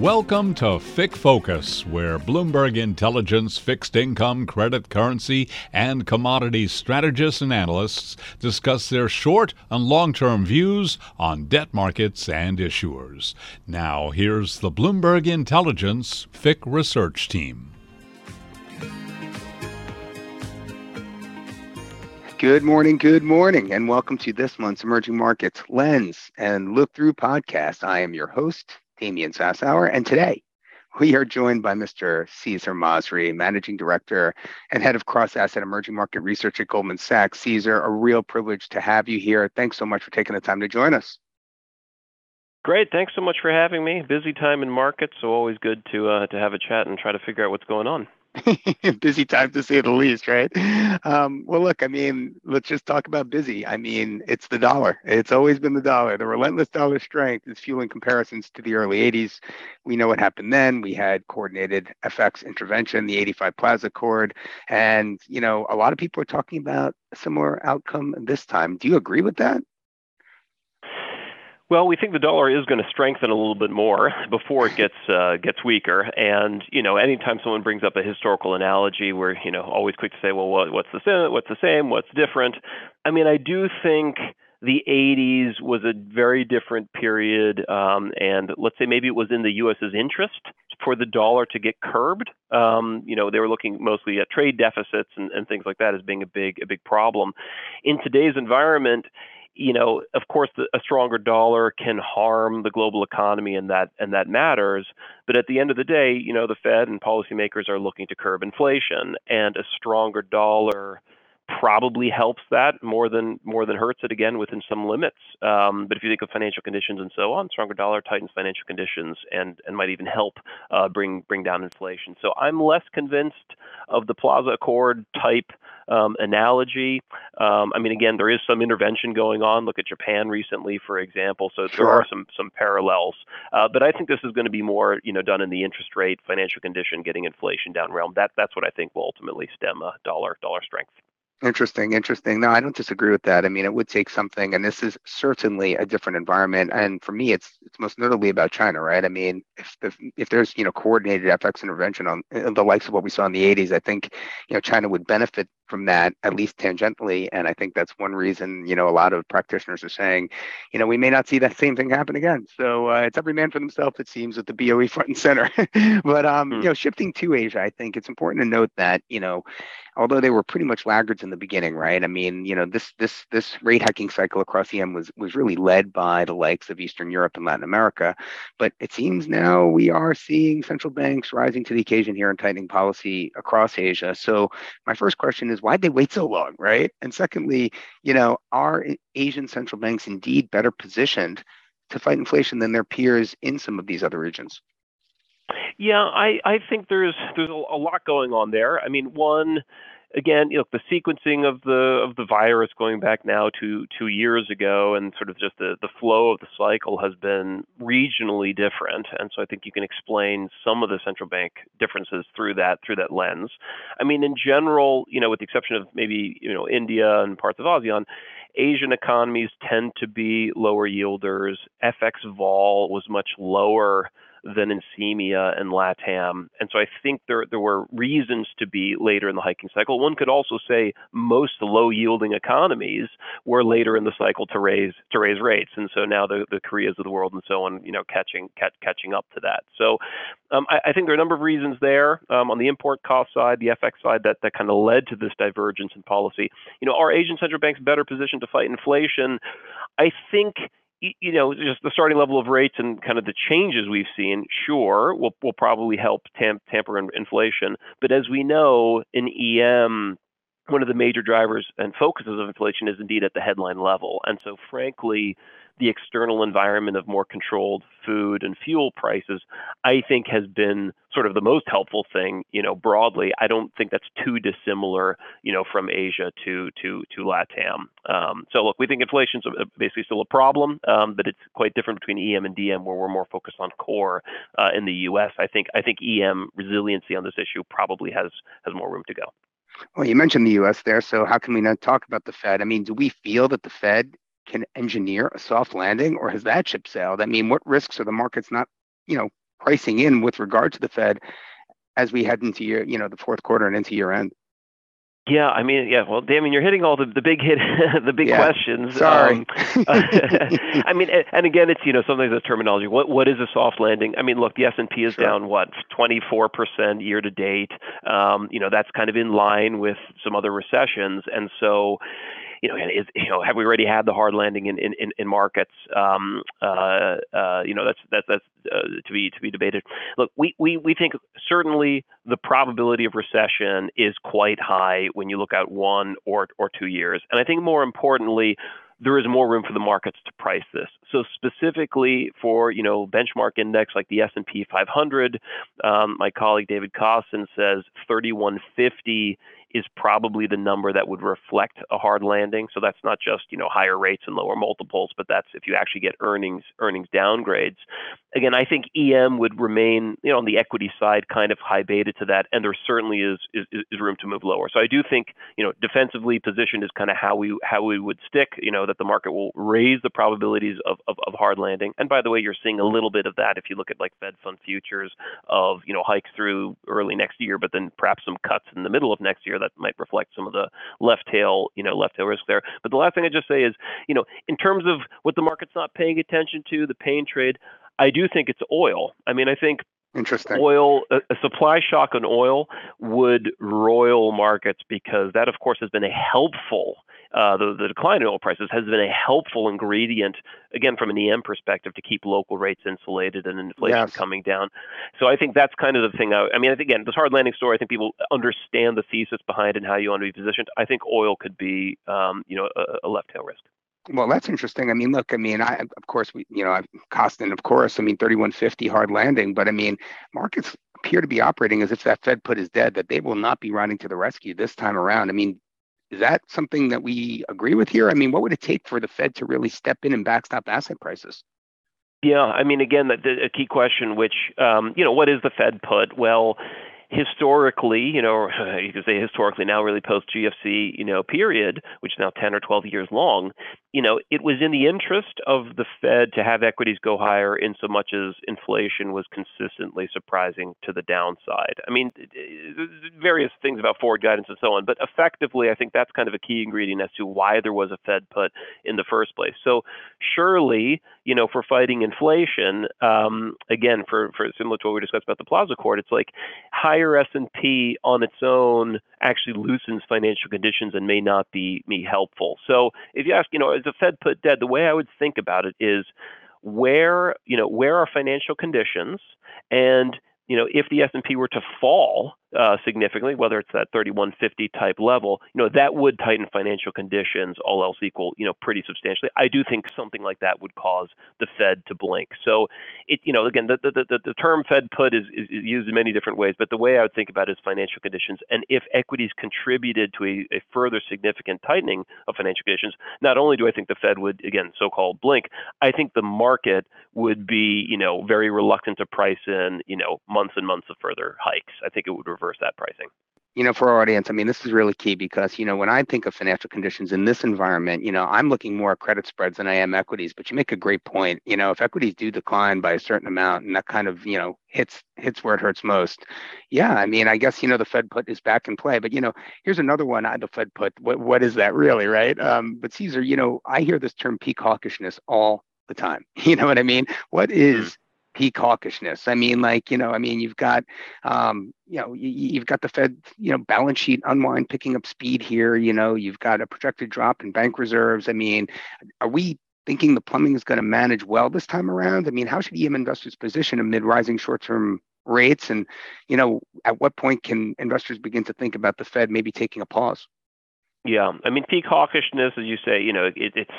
Welcome to FIC Focus, where Bloomberg Intelligence fixed income, credit, currency, and commodities strategists and analysts discuss their short and long term views on debt markets and issuers. Now, here's the Bloomberg Intelligence FIC research team. Good morning, good morning, and welcome to this month's Emerging Markets Lens and Look Through podcast. I am your host, Damian Sassower. And today we are joined by Mr. Caesar Maasry, Managing Director and Head of Cross Asset Emerging Market Research at Goldman Sachs. Caesar, a real privilege to have you here. Thanks so much for taking the time to join us. Great. Thanks so much for having me. Busy time in markets, so always good to uh, to have a chat and try to figure out what's going on. busy time to say the least, right? Um, well, look, I mean, let's just talk about busy. I mean, it's the dollar. It's always been the dollar. The relentless dollar strength is fueling comparisons to the early 80s. We know what happened then. We had coordinated FX intervention, the 85 Plaza Accord. And, you know, a lot of people are talking about a similar outcome this time. Do you agree with that? Well, we think the dollar is going to strengthen a little bit more before it gets uh, gets weaker. And you know, anytime someone brings up a historical analogy, we're you know always quick to say, well, what, what's the same? What's the same? What's different? I mean, I do think the 80s was a very different period, um, and let's say maybe it was in the U.S.'s interest for the dollar to get curbed. Um, you know, they were looking mostly at trade deficits and, and things like that as being a big a big problem. In today's environment you know, of course, the, a stronger dollar can harm the global economy, and that and that matters. But at the end of the day, you know, the Fed and policymakers are looking to curb inflation, and a stronger dollar probably helps that more than more than hurts it again within some limits. Um, but if you think of financial conditions and so on, stronger dollar tightens financial conditions and and might even help uh, bring bring down inflation. So I'm less convinced of the Plaza Accord type um, analogy. Um, I mean, again, there is some intervention going on. Look at Japan recently, for example. So sure. there are some some parallels. Uh, but I think this is going to be more, you know, done in the interest rate, financial condition, getting inflation down realm. That that's what I think will ultimately stem a dollar dollar strength. Interesting, interesting. No, I don't disagree with that. I mean, it would take something, and this is certainly a different environment. And for me, it's it's most notably about China, right? I mean, if if, if there's you know coordinated FX intervention on the likes of what we saw in the 80s, I think you know China would benefit from that at least tangentially and i think that's one reason you know a lot of practitioners are saying you know we may not see that same thing happen again so uh, it's every man for himself, it seems with the boe front and center but um, mm. you know shifting to asia i think it's important to note that you know although they were pretty much laggards in the beginning right i mean you know this this this rate hiking cycle across the em was was really led by the likes of eastern europe and latin america but it seems now we are seeing central banks rising to the occasion here and tightening policy across asia so my first question is is why'd they wait so long, right? And secondly, you know, are Asian central banks indeed better positioned to fight inflation than their peers in some of these other regions? Yeah, I, I think there's there's a lot going on there. I mean, one, again, you know, the sequencing of the of the virus going back now to two years ago, and sort of just the the flow of the cycle has been regionally different, and so I think you can explain some of the central bank differences through that through that lens. I mean, in general, you know, with the exception of maybe you know India and parts of ASEAN. Asian economies tend to be lower yielders. FX vol was much lower than in CEMEA and LATAM. And so I think there, there were reasons to be later in the hiking cycle. One could also say most low yielding economies were later in the cycle to raise to raise rates. And so now the, the Koreas of the world and so on, you know, catching catch, catching up to that. So um, I, I, think there are a number of reasons there um, on the import cost side, the FX side, that, that kind of led to this divergence in policy. You know, are Asian central banks better positioned to fight inflation? I think you know, just the starting level of rates and kind of the changes we've seen, sure, will will probably help tam- tamper inflation. But as we know, in EM, one of the major drivers and focuses of inflation is indeed at the headline level. And so, frankly, the external environment of more controlled food and fuel prices, I think has been sort of the most helpful thing, you know, broadly. I don't think that's too dissimilar, you know, from Asia to to to LATAM. Um, so look, we think inflation is basically still a problem, um, but it's quite different between EM and DM, where we're more focused on core uh, in the U.S. I think I think EM resiliency on this issue probably has has more room to go. Well, you mentioned the U.S. there, so how can we not talk about the Fed? I mean, do we feel that the Fed can engineer a soft landing, or has that ship sailed? I mean, what risks are the markets not, you know, pricing in with regard to the Fed as we head into year, you know, the fourth quarter and into year end? Yeah, I mean, yeah. Well, Damian, you're hitting all the, the big hit, the big Yeah, questions. Sorry. Um, I mean, and again, it's you know sometimes the terminology. What what is a soft landing? I mean, look, the S and P is Sure. down what 24 percent year to date. Um, you know, that's kind of in line with some other recessions, and so. You know, is, you know, have we already had the hard landing in in, in- markets? Um, uh, uh, you know, that's that's that's uh, to be to be debated. Look, we, we we think certainly the probability of recession is quite high when you look at one or or two years, and I think more importantly, there is more room for the markets to price this. So specifically for you know benchmark index like the S and P 500, um, my colleague David Kostin says 3150 is probably the number that would reflect a hard landing. So that's not just you know higher rates and lower multiples, but that's if you actually get earnings earnings downgrades. Again, I think EM would remain you know on the equity side kind of high beta to that, and there certainly is is, is room to move lower. So I do think you know defensively positioned is kind of how we how we would stick. You know that the market will raise the probabilities of, of, of hard landing. And by the way, you're seeing a little bit of that if you look at like Fed fund futures of you know hikes through early next year, but then perhaps some cuts in the middle of next year that might reflect some of the left tail you know left tail risk there. But the last thing I just say is you know in terms of what the market's not paying attention to, the pain trade. I do think it's oil. I mean, I think Interesting. oil a, a supply shock on oil would roil markets because that of course has been a helpful uh, the, the decline in oil prices has been a helpful ingredient again from an EM perspective to keep local rates insulated and inflation Yes. coming down. So I think that's kind of the thing. I, I mean, I think again this hard landing story. I think people understand the thesis behind it and how you want to be positioned. I think oil could be um, you know a, a left tail risk. Well, that's interesting. I mean, look, I mean, I of course we, you know, I've Kostin, of course. I mean, 3150 hard landing, but I mean, markets appear to be operating as if that Fed put is dead, that they will not be running to the rescue this time around. I mean, is that something that we agree with here? I mean, what would it take for the Fed to really step in and backstop asset prices? Yeah, I mean, again, the, the, a key question, which um, you know, what is the Fed put? Well, historically, you know, you could say historically now, really post GFC, you know, period, which is now 10 or 12 years long, you know, it was in the interest of the Fed to have equities go higher in so much as inflation was consistently surprising to the downside. I mean, various things about forward guidance and so on, but effectively, I think that's kind of a key ingredient as to why there was a Fed put in the first place. So surely, you know, for fighting inflation, um, again, for, for similar to what we discussed about the Plaza Accord, it's like higher S&P on its own actually loosens financial conditions and may not be me helpful. So if you ask, you know, is the Fed put dead? The way I would think about it is where, you know, where are financial conditions and you know, if the S&P were to fall uh, significantly, whether it's that 3150 type level, you know, that would tighten financial conditions, all else equal, you know, pretty substantially. I do think something like that would cause the Fed to blink. So, it, you know, again, the the, the, the term Fed put is, is used in many different ways, but the way I would think about it is financial conditions. And if equities contributed to a, a further significant tightening of financial conditions, not only do I think the Fed would, again, so-called blink, I think the market would be, you know, very reluctant to price in, you know, months and months of further hikes. I think it would reverse that pricing. you know, for our audience, I mean, this is really key because, you know, when I think of financial conditions in this environment, you know, I'm looking more at credit spreads than I am equities. But you make a great point. You know, if equities do decline by a certain amount and that kind of, you know, hits hits where it hurts most. Yeah, I mean, I guess, you know, the Fed put is back in play. But, you know, here's another one, the Fed put. What what is that really, right? Um, but Caesar, you know, I hear this term peak hawkishness all the time. You know what I mean? What is peak hawkishness. I mean, like, you know, I mean, you've got, um, you know, you, you've got the Fed, you know, balance sheet unwind picking up speed here. You know, you've got a projected drop in bank reserves. I mean, are we thinking the plumbing is going to manage well this time around? I mean, how should EM investors position amid rising short-term rates? And, you know, at what point can investors begin to think about the Fed maybe taking a pause? Yeah, I mean, peak hawkishness, as you say, you know, it, it's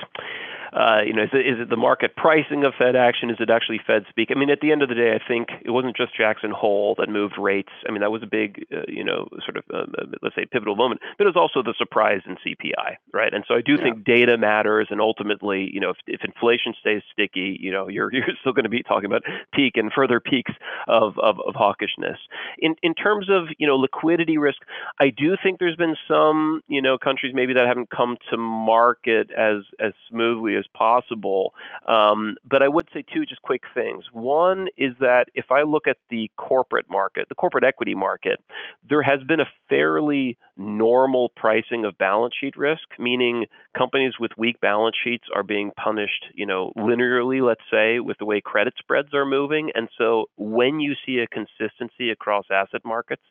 uh, you know, is it, is it the market pricing of Fed action? Is it actually Fed speak? I mean, at the end of the day, I think it wasn't just Jackson Hole that moved rates. I mean, that was a big, uh, you know, sort of, uh, let's say, pivotal moment. But it was also the surprise in CPI, right? And so I do Yeah. think data matters, and ultimately, you know, if, if inflation stays sticky, you know, you're you're still going to be talking about peak and further peaks of, of of hawkishness. In in terms of you know liquidity risk, I do think there's been some, you know, kind countries maybe that haven't come to market as as smoothly as possible. Um, but I would say two just quick things. One is that if I look at the corporate market, the corporate equity market, there has been a fairly normal pricing of balance sheet risk, meaning companies with weak balance sheets are being punished, you know, linearly, let's say, with the way credit spreads are moving. And so when you see a consistency across asset markets,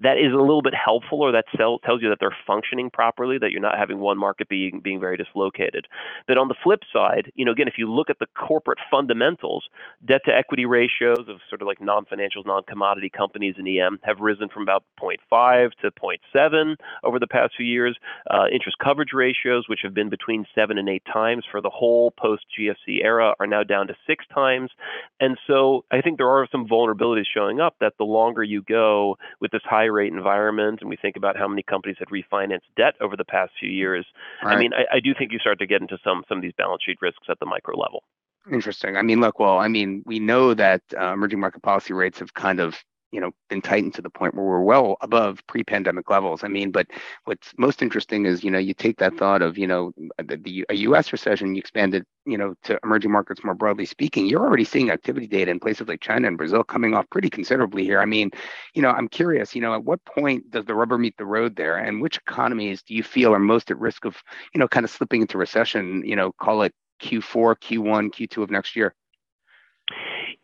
that is a little bit helpful or that tells you that they're functioning properly, that you're not having one market being being very dislocated. But on the flip side, you know, again, if you look at the corporate fundamentals, debt to equity ratios of sort of like non-financials, non-commodity companies in EM have risen from about 0.5 to 0.7 over the past few years. Uh, interest coverage ratios, which have been between seven and eight times for the whole post GFC era, are now down to six times. And so I think there are some vulnerabilities showing up that the longer you go with this high rate environment, and we think about how many companies had refinanced debt over the past few years, right. I mean, I, I do think you start to get into some some of these balance sheet risks at the micro level. Interesting. I mean, look, well, I mean, we know that uh, emerging market policy rates have kind of you know been tightened to the point where we're well above pre-pandemic levels. I mean, but what's most interesting is you know you take that thought of you know uh, the, the a U.S. recession, you expand it you know to emerging markets more broadly speaking. You're already seeing activity data in places like China and Brazil coming off pretty considerably here. I mean, you know, I'm curious. You know, at what point does the rubber meet the road there, and which economies do you feel are most at risk of you know kind of slipping into recession? You know, call it Q4, Q1, Q2 of next year.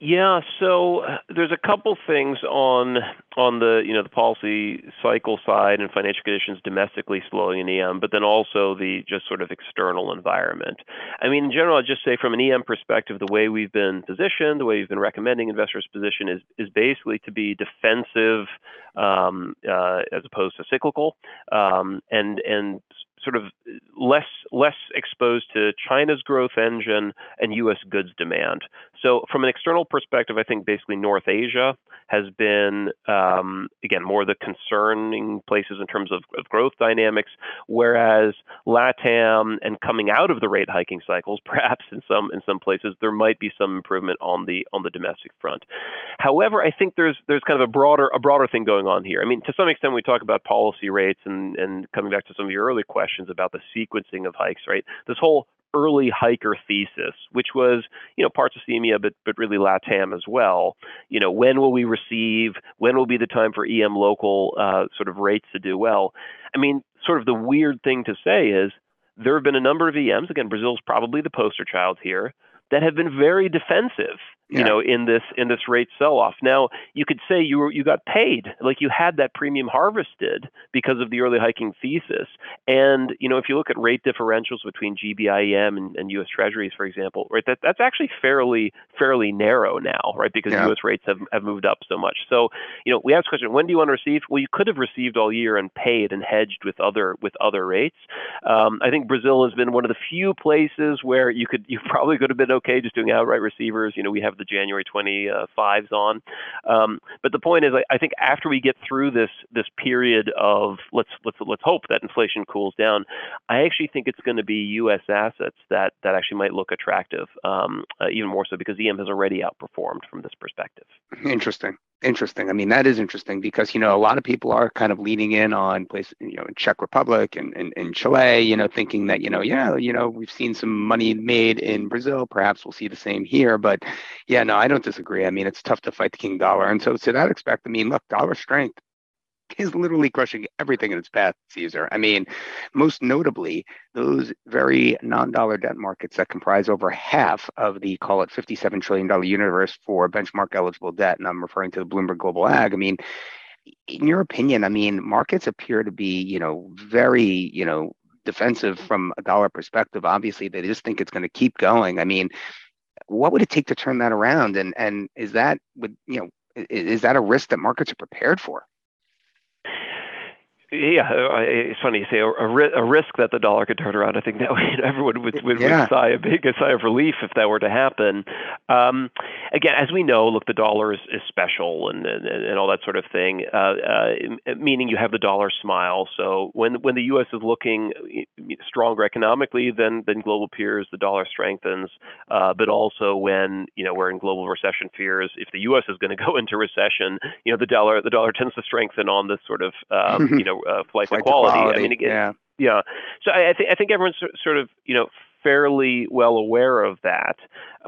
Yeah, so there's a couple things on on the you know the policy cycle side and financial conditions domestically slowing in EM, but then also the just sort of external environment. I mean, in general, I'd just say from an EM perspective, the way we've been positioned, the way we've been recommending investors position is is basically to be defensive um, uh, as opposed to cyclical, um, and and sort of less less exposed to China's growth engine and U.S. goods demand. So from an external perspective, I think basically North Asia has been um, again more the concerning places in terms of, of, growth dynamics, whereas LATAM and coming out of the rate hiking cycles, perhaps in some in some places there might be some improvement on the on the domestic front. However, I think there's there's kind of a broader a broader thing going on here. I mean, to some extent, we talk about policy rates and and coming back to some of your early questions about the sequencing of hikes, right? This whole early hiker thesis, which was, you know, parts of CEMEA, but but really LATAM as well. You know, when will we receive? When will be the time for EM local uh, sort of rates to do well? I mean, sort of the weird thing to say is there have been a number of EMs. Again, Brazil's probably the poster child here that have been very defensive you yeah. know in this in this rate sell off now you could say you were you got paid like you had that premium harvested because of the early hiking thesis. And you know if you look at rate differentials between GBIEM and, and US treasuries for example right that that's actually fairly fairly narrow now right because yeah. US rates have, have moved up so much. So you know we asked the question when do you want to receive? Well you could have received all year and paid and hedged with other with other rates. Um, I think Brazil has been one of the few places where you could you probably could have been okay just doing outright receivers you know we have the January 25s on. Um, but the point is, I, I, think after we get through this this period of let's let's let's hope that inflation cools down, I actually think it's going to be U.S. assets that that actually might look attractive, um, uh, even more so because EM has already outperformed from this perspective. Interesting interesting. I mean, that is interesting because, you know, a lot of people are kind of leaning in on places, you know, in Czech Republic and in Chile, you know, thinking that, you know, yeah, you know, we've seen some money made in Brazil. Perhaps we'll see the same here. But yeah, no, I don't disagree. I mean, it's tough to fight the king dollar. And so to that expect, I mean, look, dollar strength is literally crushing everything in its path, Caesar. I mean, most notably, those very non dollar debt markets that comprise over half of the, call it $57 trillion universe for benchmark eligible debt. And I'm referring to the Bloomberg Global Ag. I mean, in your opinion, I mean, markets appear to be, you know, very, you know, defensive from a dollar perspective. Obviously, they just think it's going to keep going. I mean, what would it take to turn that around? And and is that would you know is that a risk that markets are prepared for? Yeah, uh, it's funny you say a, a, risk that the dollar could turn around. I think that everyone would, would, yeah. would sigh a big a sigh of relief if that were to happen. Um, again, as we know, look, the dollar is, is special and, and, and all that sort of thing. Uh, uh, meaning you have the dollar smile. So when when the U.S. is looking stronger economically than than global peers, the dollar strengthens. Uh, but also when you know we're in global recession fears, if the U.S. is going to go into recession, you know the dollar the dollar tends to strengthen on this sort of um, you know uh, flight, flight to quality. quality. I mean, again, yeah. Yeah. So I, I think I think everyone's sort of you know fairly well aware of that.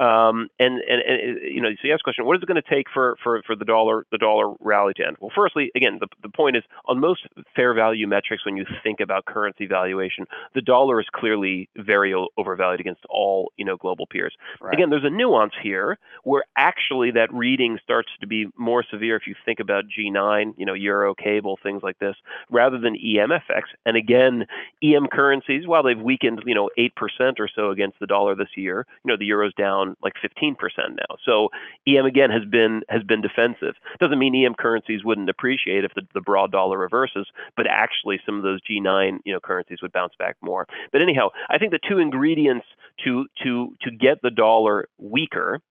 Um, and, and, and, you know, so you ask the question, what is it going to take for, for, for the dollar the dollar rally to end? Well, firstly, again, the, the point is on most fair value metrics, when you think about currency valuation, the dollar is clearly very overvalued against all you know global peers. Right. Again, there's a nuance here where actually that reading starts to be more severe if you think about G9, you know, euro, cable, things like this, rather than EMFX. And again, EM currencies, while they've weakened, you know, eight percent or so against the dollar this year. You know, the euro's down like 15% now. So EM again has been has been defensive. Doesn't mean EM currencies wouldn't appreciate if the, the broad dollar reverses, but actually some of those G9 you know currencies would bounce back more. But anyhow, I think the two ingredients to to to get the dollar weaker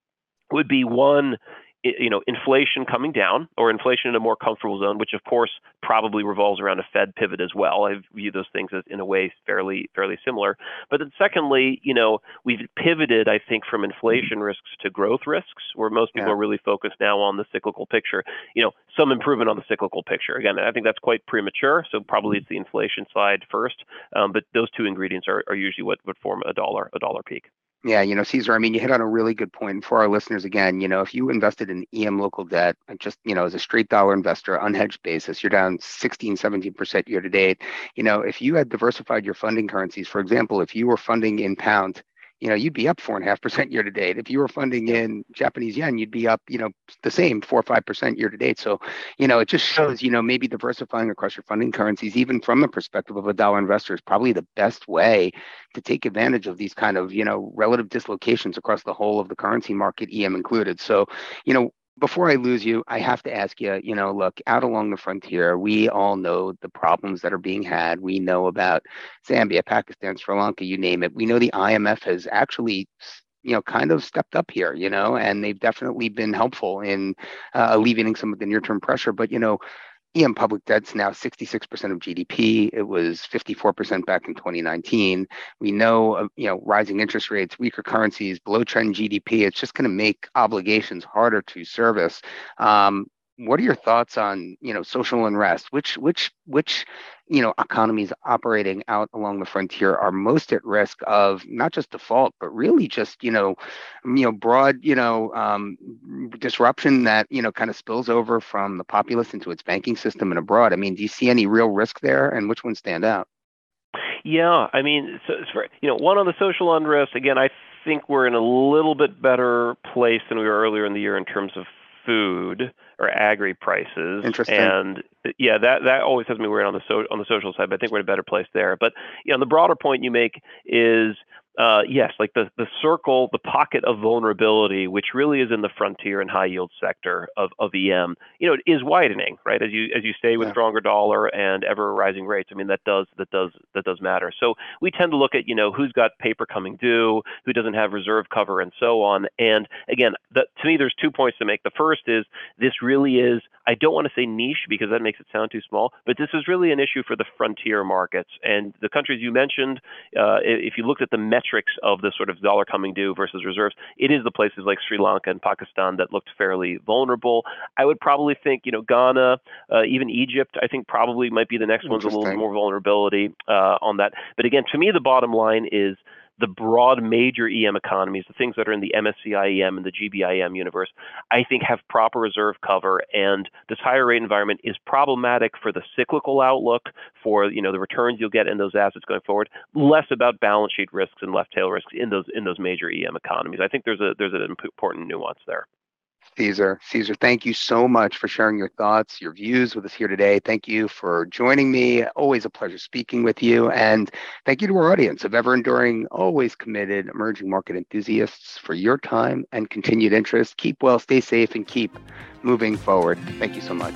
would be one you know, inflation coming down or inflation in a more comfortable zone, which of course probably revolves around a Fed pivot as well. I view those things as in a way fairly fairly similar. But then secondly, you know, we've pivoted, I think, from inflation risks to growth risks, where most people yeah. are really focused now on the cyclical picture. You know, some improvement on the cyclical picture. Again, I think that's quite premature. So probably it's the inflation side first. Um, but those two ingredients are, are usually what would form a dollar a dollar peak. Yeah, you know, Caesar, I mean, you hit on a really good point for our listeners again. You know, if you invested in EM local debt, uh, just, you know, as a straight dollar investor, unhedged basis, you're down 16, 17% year to date. You know, if you had diversified your funding currencies, for example, if you were funding in pound, you know, you'd be up four and a half percent year to date. If you were funding in Japanese yen, you'd be up, you know, the same four or five percent year to date. So, you know, it just shows, you know, maybe diversifying across your funding currencies, even from the perspective of a dollar investor, is probably the best way to take advantage of these kind of, you know, relative dislocations across the whole of the currency market, EM included. So, you know, before I lose you, I have to ask you, you know, look, out along the frontier, we all know the problems that are being had. We know about Zambia, Pakistan, Sri Lanka, you name it. We know the IMF has actually you know kind of stepped up here you know and they've definitely been helpful in uh, alleviating some of the near term pressure but you know EM public debt's now 66% of GDP. It was 54% back in 2019. We know, you know, rising interest rates, weaker currencies, below trend GDP. It's just going to make obligations harder to service. Um, what are your thoughts on you know social unrest? Which which which you know economies operating out along the frontier are most at risk of not just default but really just you know you know broad you know um, disruption that you know kind of spills over from the populace into its banking system and abroad? I mean do you see any real risk there and which ones stand out? Yeah i mean so you know one on the social unrest again i think we're in a little bit better place than we were earlier in the year in terms of food or agri prices. Interesting. And yeah, that that always has me worried on the so, on the social side. But I think we're in a better place there. But you know, the broader point you make is uh, yes, like the, the circle, the pocket of vulnerability, which really is in the frontier and high yield sector of, of EM, you know, is widening, right? As you as you stay with yeah. stronger dollar and ever rising rates, I mean that does that does that does matter. So we tend to look at you know who's got paper coming due, who doesn't have reserve cover, and so on. And again, the, to me, there's two points to make. The first is this really is I don't want to say niche because that makes it sound too small, but this is really an issue for the frontier markets and the countries you mentioned. Uh, if you looked at the metrics of the sort of dollar coming due versus reserves, it is the places like Sri Lanka and Pakistan that looked fairly vulnerable. I would probably think, you know, Ghana, uh, even Egypt, I think probably might be the next one's with a little more vulnerability uh, on that. But again, to me, the bottom line is the broad major EM economies, the things that are in the MSCI EM and the GBIEM universe, I think have proper reserve cover. And this higher rate environment is problematic for the cyclical outlook, for you know the returns you'll get in those assets going forward. Less about balance sheet risks and left tail risks in those in those major EM economies. I think there's a there's an important nuance there. Caesar. Caesar, thank you so much for sharing your thoughts, your views with us here today. Thank you for joining me. Always a pleasure speaking with you. And thank you to our audience of ever enduring, always committed emerging market enthusiasts for your time and continued interest. Keep well, stay safe, and keep moving forward. Thank you so much.